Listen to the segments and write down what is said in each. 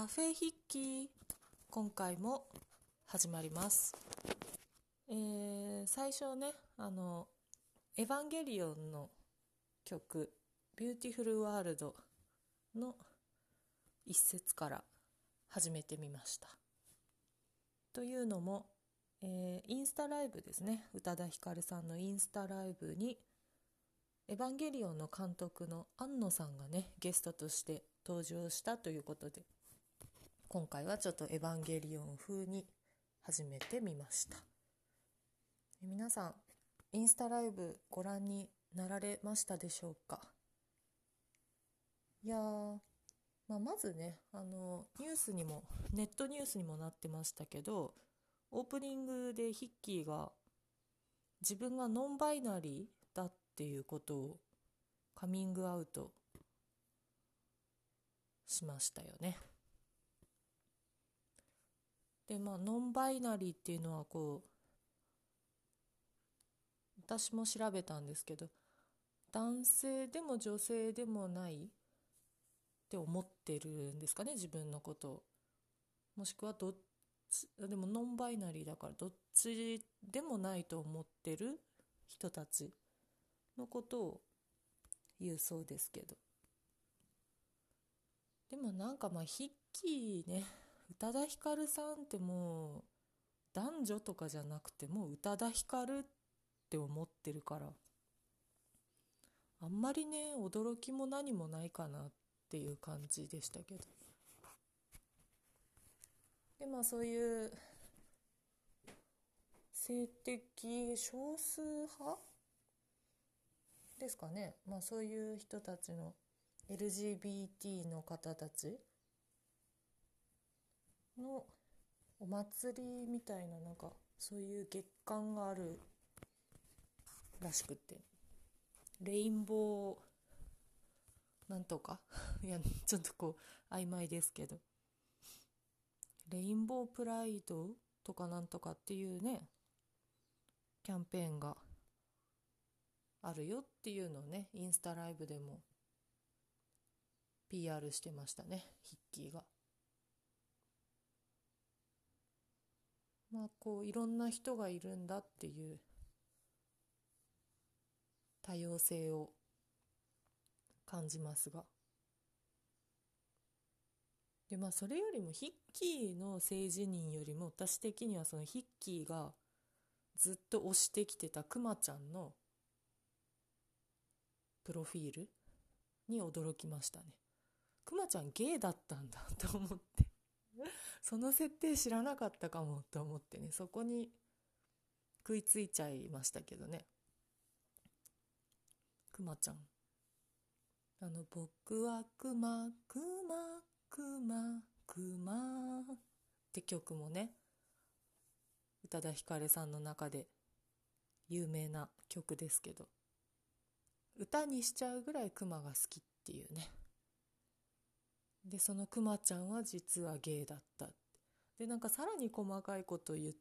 カフェ筆記今回も始まります、えー最初ねあの「エヴァンゲリオン」の曲「Beautiful World」の一節から始めてみました。というのも、えーインスタライブですね。宇多田ヒカルさんのインスタライブに「エヴァンゲリオン」の監督の庵野さんがねゲストとして登場したということで。今回はちょっとエヴァンゲリオン風に始めてみました皆さんインスタライブご覧になられましたでしょうか？いや、まあ、まずねあのニュースにもネットニュースにもなってましたけどオープニングでヒッキーが自分がノンバイナリーだっていうことをカミングアウトしましたよね。でまあノンバイナリーっていうのはこう私も調べたんですけど男性でも女性でもないって思ってるんですかね自分のことを。もしくはどっちでもノンバイナリーだからどっちでもないと思ってる人たちのことを言うそうですけど。でもなんかまあヒッキーね宇多田ヒカルさんってもう男女とかじゃなくてもう宇多田ヒカルって思ってるからあんまりね驚きも何もないかなっていう感じでしたけど。でまあそういう性的少数派ですかね。まあそういう人たちの LGBT の方たちのお祭りみたいななんかそういう月間があるらしくって。レインボーなんとか。いやちょっとこう曖昧ですけど。レインボープライドとかなんとかっていうねキャンペーンがあるよっていうのをねインスタライブでも PR してましたねヒッキーが。まあこういろんな人がいるんだっていう多様性を感じますが。でまあそれよりもヒッキーの性自認よりも私的にはそのヒッキーがずっと推してきてたクマちゃんのプロフィールに驚きましたね。クマちゃんゲイだったんだと思って。その設定知らなかったかもと思ってねそこに食いついちゃいましたけどね。くまちゃん。あの「僕はくまくまくまくま」って曲もね宇多田ヒカルさんの中で有名な曲ですけど歌にしちゃうぐらいクマが好きっていうね。でそのクマちゃんは実はゲイだった。でなんかさらに細かいこと言っ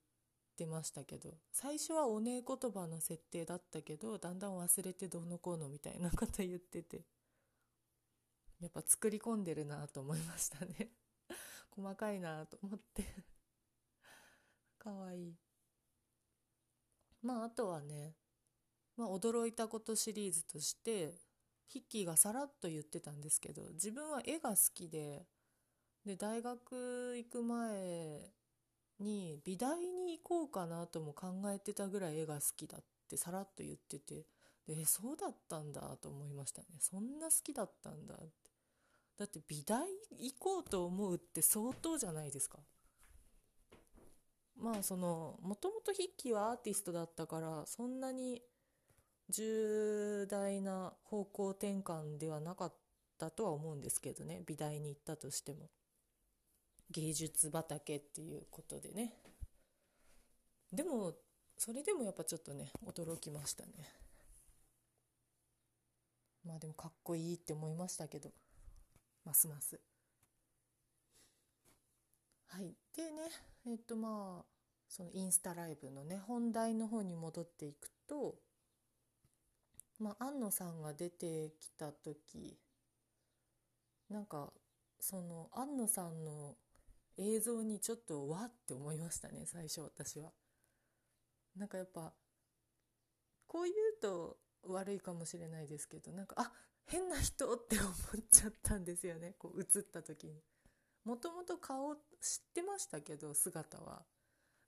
てましたけど最初はおねえ言葉の設定だったけどだんだん忘れてどうのこうのみたいなこと言ってて。やっぱ作り込んでるなと思いましたね。細かいなと思って。かわいい。まああとはねまあ驚いたことシリーズとしてヒッキーがさらっと言ってたんですけど自分は絵が好きでで大学行く前に美大に行こうかなとも考えてたぐらい絵が好きだってさらっと言っててでそうだったんだと思いましたね。そんな好きだったんだって。だって美大行こうと思うって相当じゃないですか。まあそのもともとヒッキーはアーティストだったからそんなに重大な方向転換ではなかったとは思うんですけどね。美大に行ったとしても。芸術畑っていうことでね。でもそれでもやっぱちょっとね驚きましたね。まあでもかっこいいって思いましたけど。ますます。はい。でねえっとまあそのインスタライブのね本題の方に戻っていくとまあ、安野さんが出てきた時なんかその庵野さんの映像にちょっとわって思いましたね最初私は。なんかやっぱこう言うと悪いかもしれないですけどなんかあ変な人って思っちゃったんですよねこう映った時に。もともと顔知ってましたけど姿は。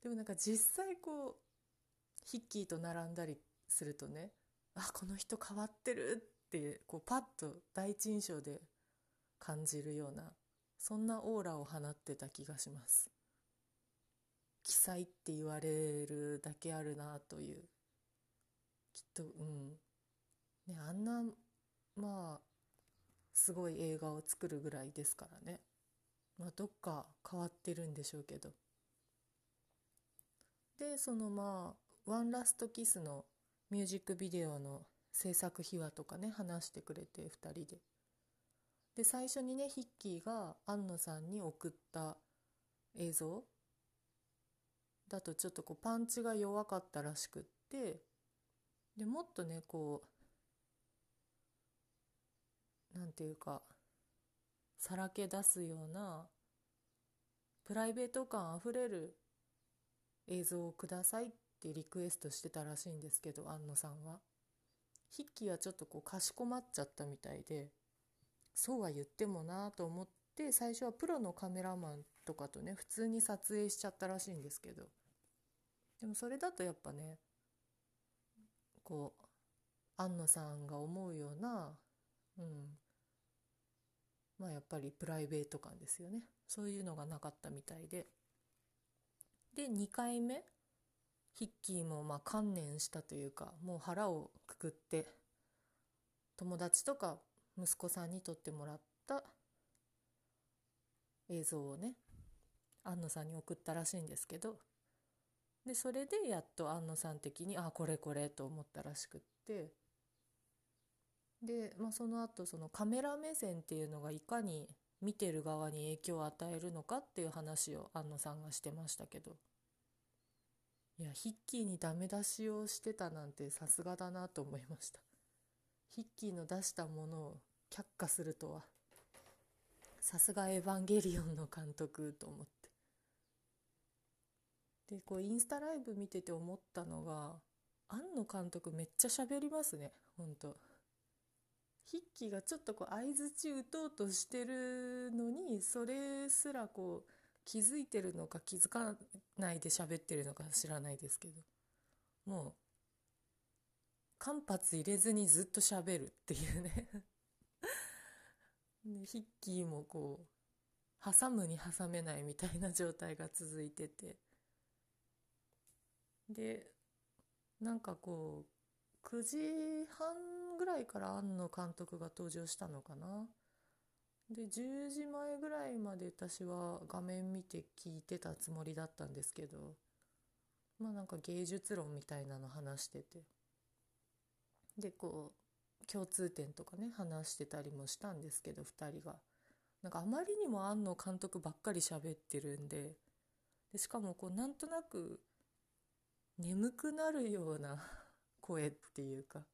でもなんか実際こうヒッキーと並んだりするとねあこの人変わってるってこうパッと第一印象で感じるようなそんなオーラを放ってた気がします。奇才って言われるだけあるなという。きっとうん。ねあんなまあすごい映画を作るぐらいですからね。まあどっか変わってるんでしょうけど。でそのまあ「ワンラストキス」のミュージックビデオの制作秘話とかね話してくれて2人で。で最初にねヒッキーが庵野さんに送った映像だとちょっとこうパンチが弱かったらしくってでもっとねこうなんていうかさらけ出すようなプライベート感あふれる映像をくださいってリクエストしてたらしいんですけど庵野さんは。ヒッキーはちょっとこうかしこまっちゃったみたいでそうは言ってもなと思って最初はプロのカメラマンとかとね普通に撮影しちゃったらしいんですけど。でもそれだとやっぱねこう庵野さんが思うようなうんまあやっぱりプライベート感ですよね。そういうのがなかったみたいで。で2回目ヒッキーもまあ観念したというかもう腹をくくって友達とか息子さんに撮ってもらった映像をね安野さんに送ったらしいんですけどでそれでやっと安野さん的にあこれこれと思ったらしくってで、まあ、その後そのカメラ目線っていうのがいかに見てる側に影響を与えるのかっていう話を安野さんがしてましたけど。いやヒッキーにダメ出しをしてたなんてさすがだなと思いました。ヒッキーの出したものを却下するとはさすがエヴァンゲリオンの監督と思って。でこうインスタライブ見てて思ったのが庵野監督めっちゃ喋りますねほんと。ヒッキーがちょっとこう相づち打とうとしてるのにそれすらこう気づいてるのか気づかないで喋ってるのか知らないですけどもう間髪入れずにずっと喋るっていうね。でヒッキーもこう挟むに挟めないみたいな状態が続いてて。でなんかこう9時半ぐらいから庵野監督が登場したのかな。で10時前ぐらいまで私は画面見て聞いてたつもりだったんですけどまあなんか芸術論みたいなの話してて。でこう共通点とかね話してたりもしたんですけど2人が。なんかあまりにも庵野監督ばっかり喋ってるんででしかもこうなんとなく眠くなるような 声っていうか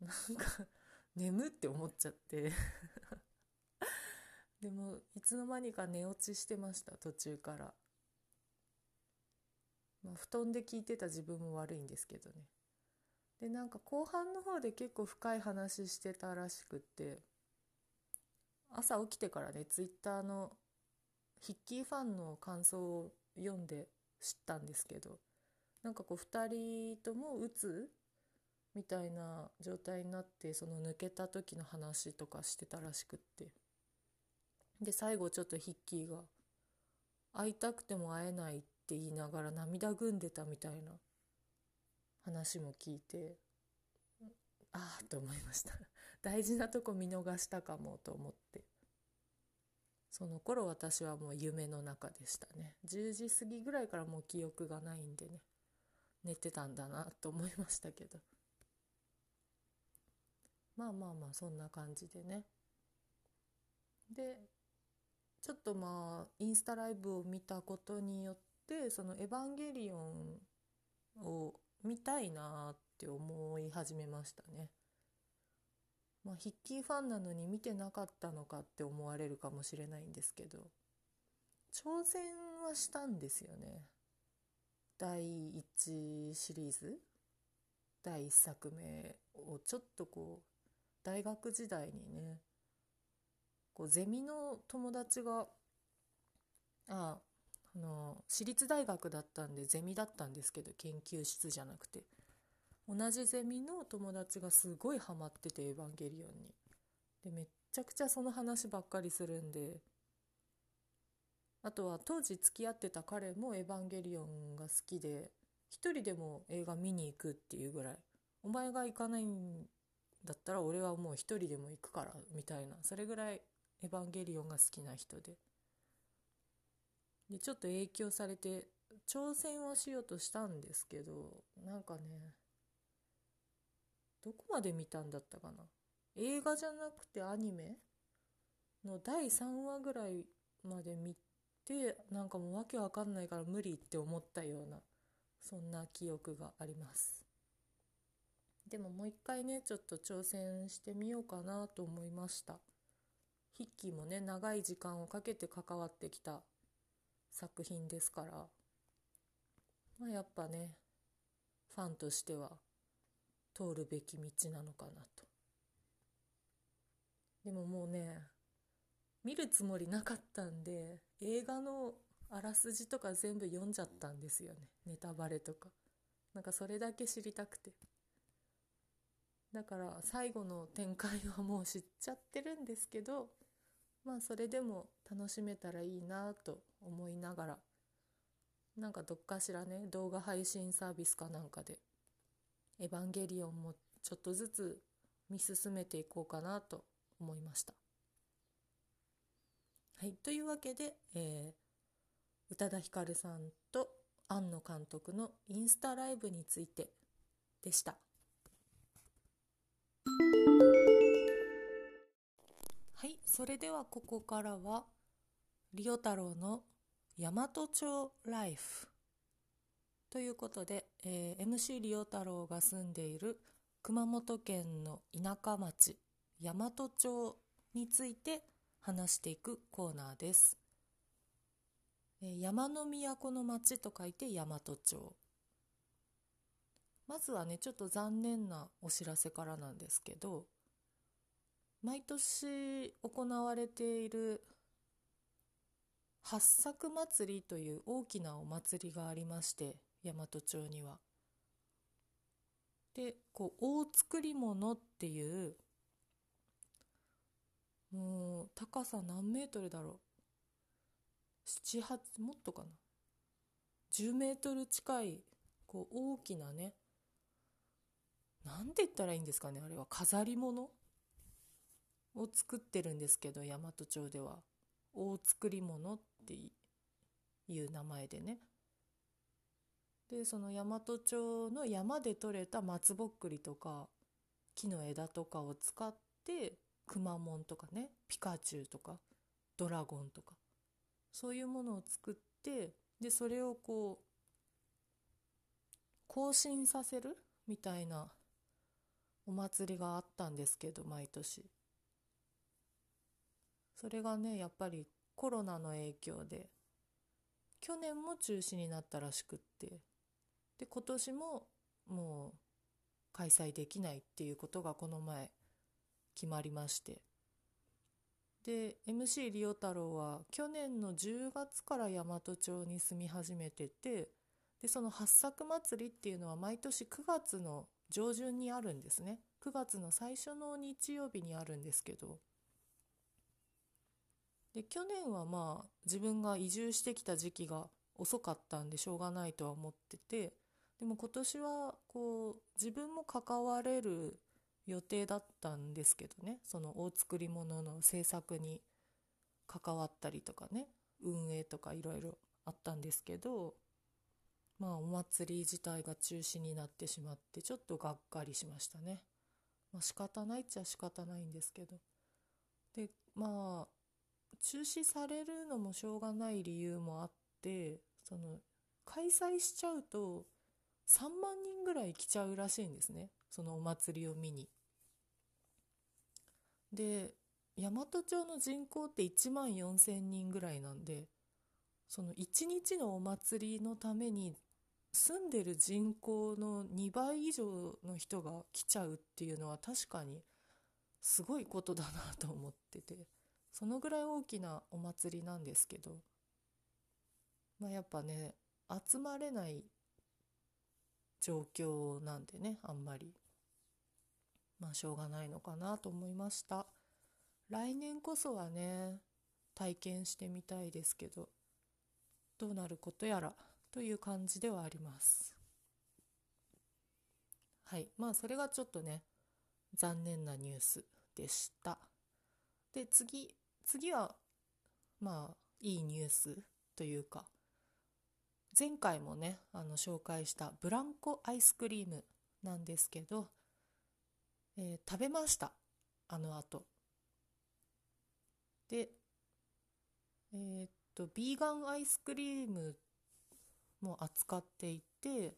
なんか眠って思っちゃって。でもいつの間にか寝落ちしてました途中から、まあ、布団で聞いてた自分も悪いんですけどね。でなんか後半の方で結構深い話してたらしくって朝起きてからねツイッターのヒッキーファンの感想を読んで知ったんですけどなんかこう2人ともうつみたいな状態になってその抜けた時の話とかしてたらしくって。で最後ちょっとヒッキーが会いたくても会えないって言いながら涙ぐんでたみたいな話も聞いてああと思いました。大事なとこ見逃したかもと思って。その頃私はもう夢の中でしたね。10時過ぎぐらいからもう記憶がないんでね。寝てたんだなと思いましたけど。まあまあまあそんな感じでね。でちょっとまあインスタライブを見たことによってその「エヴァンゲリオン」を見たいなって思い始めましたね。まあ、ヒッキーファンなのに見てなかったのかって思われるかもしれないんですけど挑戦はしたんですよね第1シリーズ？第1作目をちょっとこう大学時代にねこうゼミの友達がああの私立大学だったんでゼミだったんですけど研究室じゃなくて。同じゼミの友達がすごいハマっててエヴァンゲリオンに。でめっちゃくちゃその話ばっかりするんで。あとは当時付き合ってた彼もエヴァンゲリオンが好きで一人でも映画見に行くっていうぐらい。お前が行かないんだったら俺はもう一人でも行くからみたいな。それぐらいエヴァンゲリオンが好きな人で。でちょっと影響されて挑戦はしようとしたんですけどなんかねどこまで見たんだったかな。映画じゃなくてアニメの第3話ぐらいまで見てなんかもうわけわかんないから無理って思ったようなそんな記憶があります。でももう一回ねちょっと挑戦してみようかなと思いました。筆記もね長い時間をかけて関わってきた作品ですから。まあやっぱねファンとしては通るべき道なのかなと。でももうね見るつもりなかったんで映画のあらすじとか全部読んじゃったんですよね。ネタバレとか。なんかそれだけ知りたくて。だから最後の展開はもう知っちゃってるんですけどまあそれでも楽しめたらいいなと思いながらなんかどっかしらね動画配信サービスかなんかで「エヴァンゲリオン」もちょっとずつ見進めていこうかなと思いました。はい、というわけで、えー、宇多田ヒカルさんと庵野監督のインスタライブについてでした。それではここからはリオ太郎の大和町ライフということで、えー、MC リオ太郎が住んでいる熊本県の田舎町大和町について話していくコーナーです。えー、山の都の町と書いて大和町。まずはね、ちょっと残念なお知らせからなんですけど、毎年行われている八作祭りという大きなお祭りがありまして大和町には。でこう大作り物っていうもう高さ何メートルだろう。78もっとかな。10メートル近いこう大きなねなんて言ったらいいんですかねあれは。飾り物を作ってるんですけど大和町では。大作り物っていう名前でね。でその大和町の山で採れた松ぼっくりとか木の枝とかを使ってくまモンとかねピカチュウとかドラゴンとかそういうものを作ってでそれをこう更新させるみたいなお祭りがあったんですけど毎年。それがねやっぱりコロナの影響で去年も中止になったらしくってで今年ももう開催できないっていうことがこの前決まりましてで MC リオ太郎は去年の10月から大和町に住み始めててでその八作祭りっていうのは毎年9月の上旬にあるんですね。9月の最初の日曜日にあるんですけどで去年はまあ自分が移住してきた時期が遅かったんでしょうがないとは思っててでも今年はこう自分も関われる予定だったんですけどねその大作り物の制作に関わったりとかね運営とかいろいろあったんですけどまあお祭り自体が中止になってしまってちょっとがっかりしましたね。まあ仕方ないっちゃ仕方ないんですけど。でまあ中止されるのもしょうがない理由もあってその開催しちゃうと3万人ぐらい来ちゃうらしいんですねそのお祭りを見に。で大和町の人口って1万4,000人ぐらいなんでその1日のお祭りのために住んでる人口の2倍以上の人が来ちゃうっていうのは確かにすごいことだなと思っててそのぐらい大きなお祭りなんですけどまあやっぱね集まれない状況なんでねあんまり。まあしょうがないのかなと思いました。来年こそはね体験してみたいですけどどうなることやらという感じではあります。はい。まあそれがちょっとね残念なニュースでした。で次。次はまあいいニュースというか前回もねあの紹介したブランコアイスクリームなんですけど、えー、食べました。あの後。でえー、っとビーガンアイスクリームも扱っていて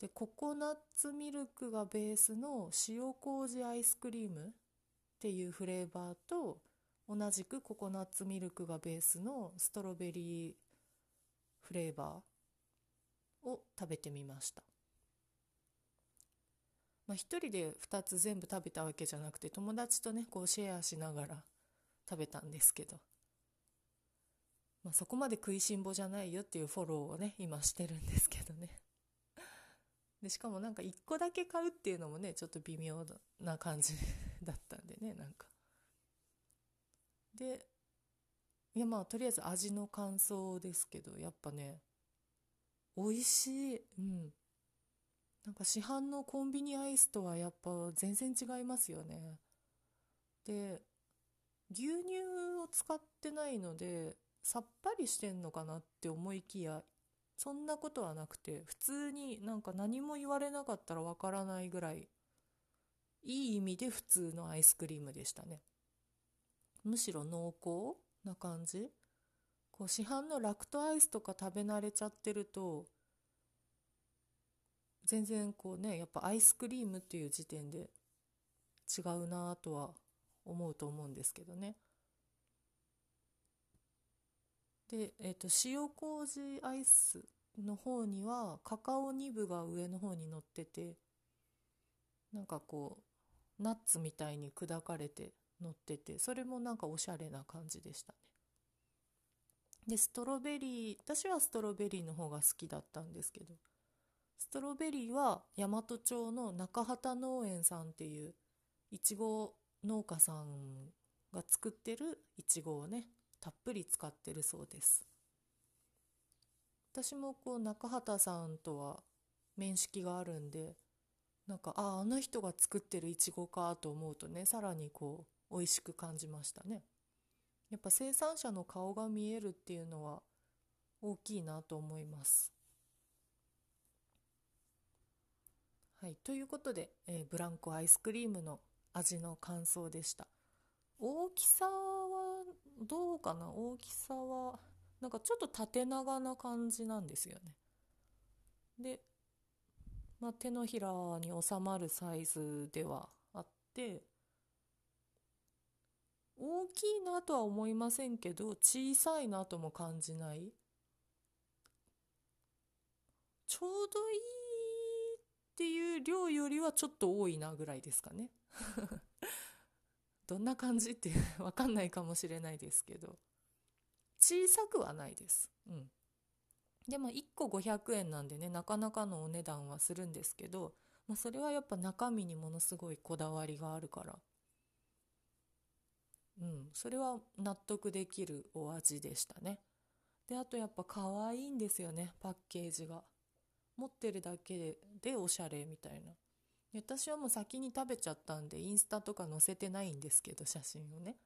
でココナッツミルクがベースの塩麹アイスクリームっていうフレーバーと同じくココナッツミルクがベースのストロベリーフレーバーを食べてみました。まあ、一人で2つ全部食べたわけじゃなくて友達とねこうシェアしながら食べたんですけど、まあ、そこまで食いしん坊じゃないよっていうフォローをね今してるんですけどね。でしかもなんか1個だけ買うっていうのもねちょっと微妙な感じだったんでねなんか。でいやまあとりあえず味の感想ですけどやっぱね美味しい。うん。なんか市販のコンビニアイスとはやっぱ全然違いますよね。で牛乳を使ってないのでさっぱりしてんのかなって思いきやそんなことはなくて普通になんか何も言われなかったらわからないぐらいいい意味で普通のアイスクリームでしたね。むしろ濃厚な感じ？こう市販のラクトアイスとか食べ慣れちゃってると全然こうねやっぱアイスクリームっていう時点で違うなとは思うと思うんですけどね。で、えーと、塩麹アイスの方にはカカオニブが上の方に乗っててなんかこうナッツみたいに砕かれて乗っててそれもなんかおしゃれな感じでしたね。でストロベリー私はストロベリーの方が好きだったんですけどストロベリーは大和町の中畑農園さんっていういちご農家さんが作ってるいちごをねたっぷり使ってるそうです。私もこう中畑さんとは面識があるんでなんかあああの人が作ってるいちごかと思うとねさらにこう美味しく感じましたね。やっぱ生産者の顔が見えるっていうのは大きいなと思います。はい。ということで、えー、ブランコアイスクリームの味の感想でした。大きさはどうかな？大きさはなんかちょっと縦長な感じなんですよね。で、まあ、手のひらに収まるサイズではあって大きいなとは思いませんけど小さいなとも感じないちょうどいいっていう量よりはちょっと多いなぐらいですかね どんな感じってわかんないかもしれないですけど小さくはないです。うん。でも1個500円なんでねなかなかのお値段はするんですけど、まあ、それはやっぱ中身にものすごいこだわりがあるからうん。それは納得できるお味でしたね。であとやっぱ可愛いんですよね。パッケージが。持ってるだけでおしゃれみたいな。私はもう先に食べちゃったんでインスタとか載せてないんですけど写真をね、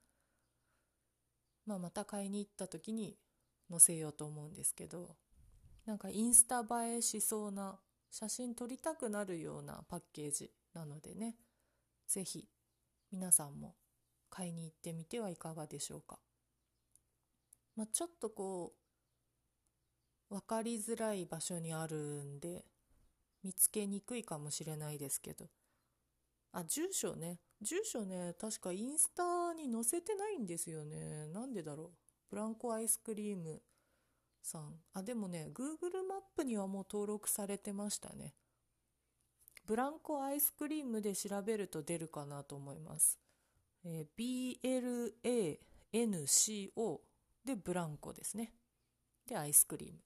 まあ、また買いに行った時に載せようと思うんですけどなんかインスタ映えしそうな写真撮りたくなるようなパッケージなのでね。是非皆さんも買いに行ってみてはいかがでしょうか、まあ、ちょっとこう分かりづらい場所にあるんで見つけにくいかもしれないですけど。あ住所ね。住所ね確かインスタに載せてないんですよね。なんでだろう。ブランコアイスクリームさん。あでもね Google マップにはもう登録されてましたね。ブランコアイスクリームで調べると出るかなと思います、えー、BLANCO でブランコですね。でアイスクリーム。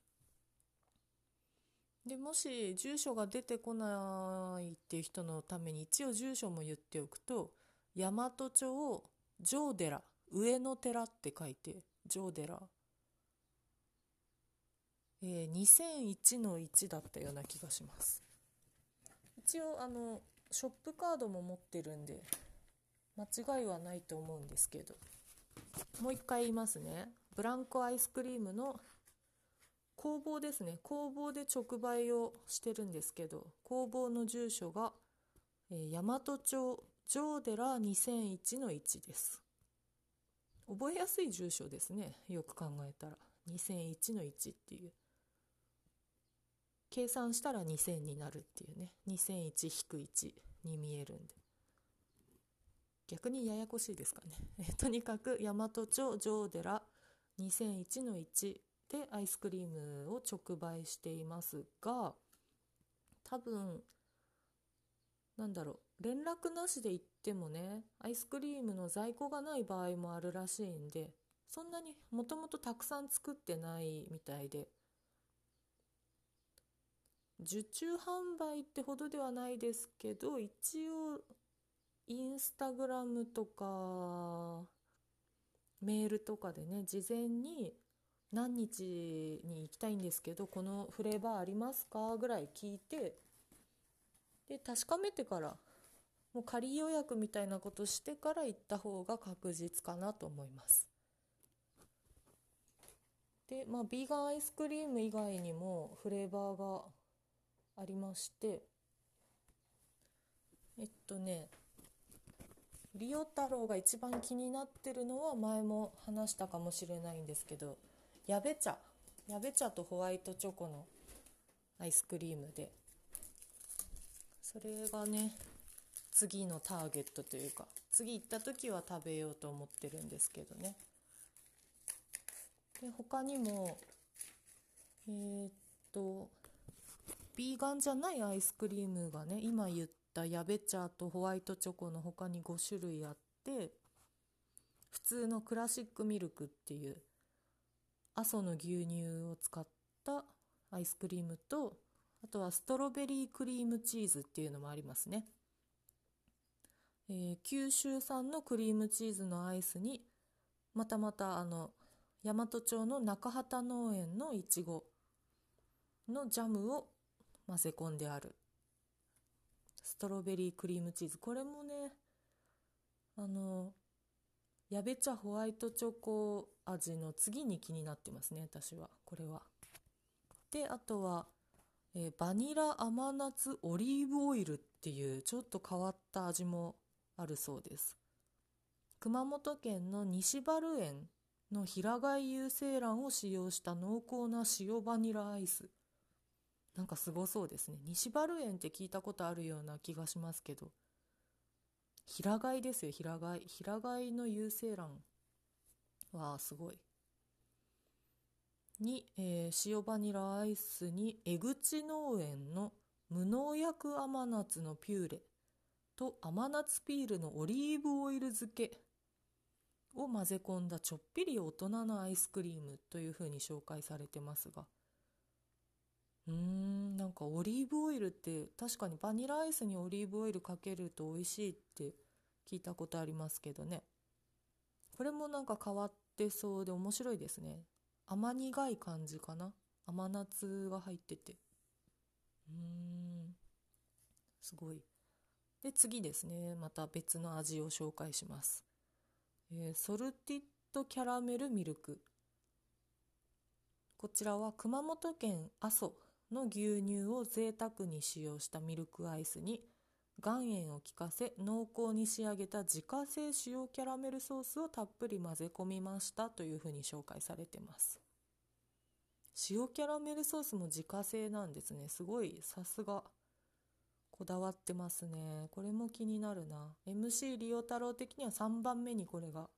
でもし住所が出てこないっていう人のために一応住所も言っておくと大和町上寺上の寺って書いて上寺。えー、2001の1だったような気がします。一応あのショップカードも持ってるんで間違いはないと思うんですけど。もう一回言いますね。ブランコアイスクリームの工房ですね。工房で直売をしてるんですけど工房の住所が、えー、大和町上寺2001の1です。覚えやすい住所ですね。よく考えたら。2001の1っていう。計算したら2000になるっていうね。2001-1に見えるんで。逆にややこしいですかね。とにかく大和町上寺2001の1でアイスクリームを直売していますが多分なんだろう連絡なしで行ってもねアイスクリームの在庫がない場合もあるらしいんでそんなにもともとたくさん作ってないみたいで受注販売ってほどではないですけど一応インスタグラムとかメールとかでね事前に何日に行きたいんですけどこのフレーバーありますかぐらい聞いてで確かめてからもう仮予約みたいなことしてから行った方が確実かなと思います。でまあビーガンアイスクリーム以外にもフレーバーがありましてえっとねリオ太郎が一番気になってるのは前も話したかもしれないんですけどやべ茶やべ茶とホワイトチョコのアイスクリームで。それがね次のターゲットというか次行った時は食べようと思ってるんですけどね。で他にもえー、っとビーガンじゃないアイスクリームがね今言ったやべ茶とホワイトチョコの他に5種類あって普通のクラシックミルクっていう阿蘇の牛乳を使ったアイスクリームとあとはストロベリークリームチーズっていうのもありますね、えー、九州産のクリームチーズのアイスにまたまたあの大和町の中畑農園のいちごのジャムを混ぜ込んである。ストロベリークリームチーズ。これもねあのやべ茶ホワイトチョコ味の次に気になってますね私は。これは。であとは、えー、バニラ甘夏オリーブオイルっていうちょっと変わった味もあるそうです。熊本県の西原園の平貝有精卵を使用した濃厚な塩バニラアイス。なんかすごそうですね。西原園って聞いたことあるような気がしますけど。平飼いですよ平飼い。平飼いの有精卵わあすごい。に、えー、塩バニラアイスに江口農園の無農薬甘夏のピューレと甘夏ピールのオリーブオイル漬けを混ぜ込んだちょっぴり大人のアイスクリームというふうに紹介されてますが。うんなんかオリーブオイルって確かにバニラアイスにオリーブオイルかけると美味しいって聞いたことありますけどね。これもなんか変わってそうで面白いですね。甘苦い感じかな。甘夏が入ってて。うーんすごい。で次ですね。また別の味を紹介します、えー、ソルティッドキャラメルミルク。こちらは熊本県阿蘇。の牛乳を贅沢に使用したミルクアイスに岩塩を効かせ濃厚に仕上げた自家製塩キャラメルソースをたっぷり混ぜ込みましたというふうに紹介されてます塩キャラメルソースも自家製なんですねすごいさすがこだわってますね。これも気になるな。MC リオ太郎的には3番目にこれが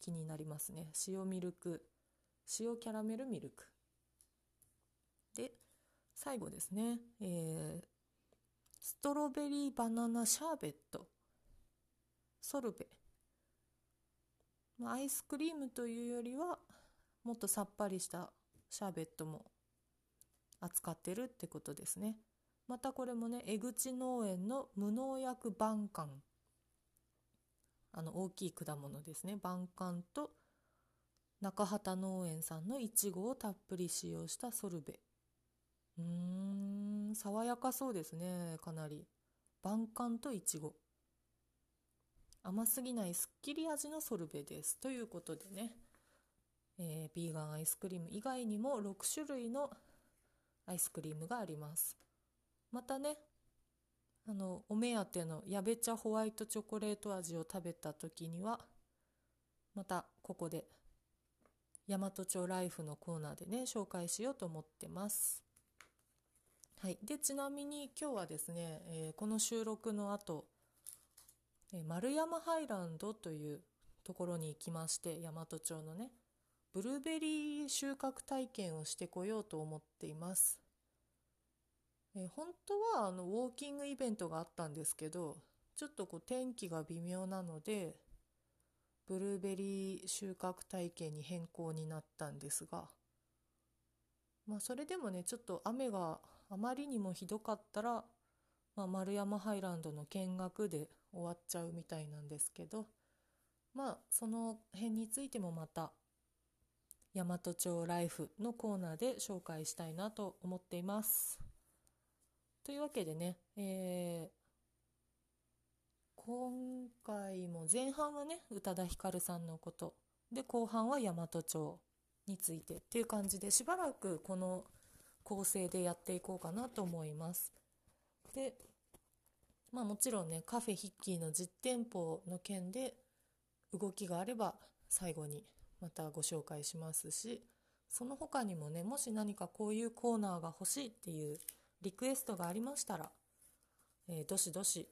気になりますね。塩ミルク、塩キャラメルミルク。最後ですね。えー、ストロベリーバナナシャーベット。ソルベ。アイスクリームというよりは、もっとさっぱりしたシャーベットも扱ってるってことですね。またこれもね、江口農園の無農薬晩柑。あの大きい果物ですね。晩柑と中畑農園さんのいちごをたっぷり使用したソルベ。うーん、爽やかそうですね、かなり。晩柑といちご。甘すぎないすっきり味のソルベです。ということでね、えー、ビーガンアイスクリーム以外にも6種類のアイスクリームがあります。またねあのお目当てのやべ茶ホワイトチョコレート味を食べた時にはまたここで大和町ライフのコーナーでね紹介しようと思ってます。はい、でちなみに今日はですね、えー、この収録の後、えー、丸山ハイランドというところに行きまして大和町のねブルーベリー収穫体験をしてこようと思っています。えー、本当はあのウォーキングイベントがあったんですけどちょっとこう天気が微妙なのでブルーベリー収穫体験に変更になったんですがまあそれでもねちょっと雨があまりにもひどかったら、まあ、丸山ハイランドの見学で終わっちゃうみたいなんですけどまあその辺についてもまた大和町ライフのコーナーで紹介したいなと思っています。というわけでね、えー、今回も前半はね宇多田ヒカルさんのことで後半は大和町についてっていう感じでしばらくこの構成でやっていこうかなと思います。でまあもちろんねカフェヒッキーの実店舗の件で動きがあれば最後にまたご紹介しますしその他にもねもし何かこういうコーナーが欲しいっていうリクエストがありましたら、えー、どしどし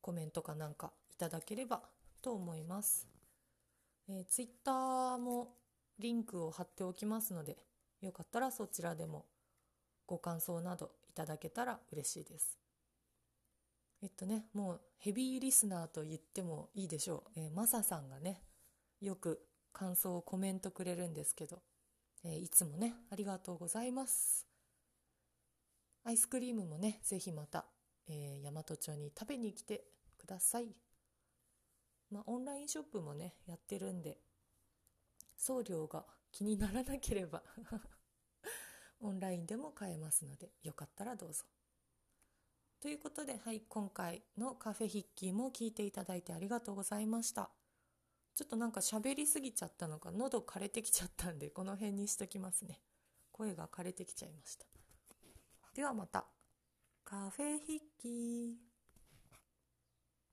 コメントかなんかいただければと思います。えー、ツイッターもリンクを貼っておきますので、よかったらそちらでもご感想などいただけたら嬉しいです。えっとね、もうヘビーリスナーと言ってもいいでしょう。えー、マサさんがね、よく感想をコメントくれるんですけど、えー、いつもね、ありがとうございます。アイスクリームもね、ぜひまた、えー、大和町に食べに来てください。まあ、オンラインショップもね、やってるんで、送料が気にならなければオンラインでも買えますので、よかったらどうぞ。ということで、はい、今回のカフェ筆記も聞いていただいてありがとうございました。ちょっとなんか喋りすぎちゃったのか、喉枯れてきちゃったんで、この辺にしときますね。声が枯れてきちゃいました。ではまた。カフェ筆記